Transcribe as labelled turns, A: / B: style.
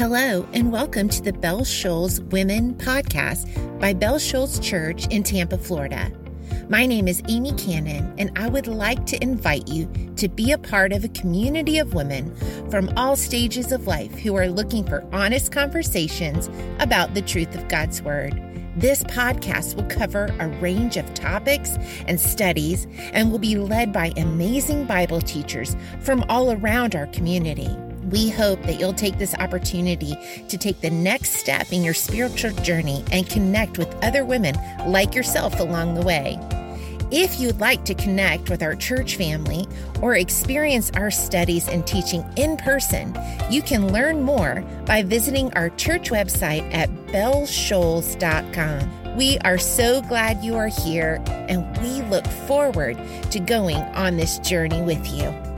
A: Hello, and welcome to the Bell Shoals Women podcast by Bell Shoals Church in Tampa, Florida. My name is Amy Cannon, and I would like to invite you to be a part of a community of women from all stages of life who are looking for honest conversations about the truth of God's Word. This podcast will cover a range of topics and studies and will be led by amazing Bible teachers from all around our community. We hope that you'll take this opportunity to take the next step in your spiritual journey and connect with other women like yourself along the way. If you'd like to connect with our church family or experience our studies and teaching in person, you can learn more by visiting our church website at bellshoals.com. We are so glad you are here, and we look forward to going on this journey with you.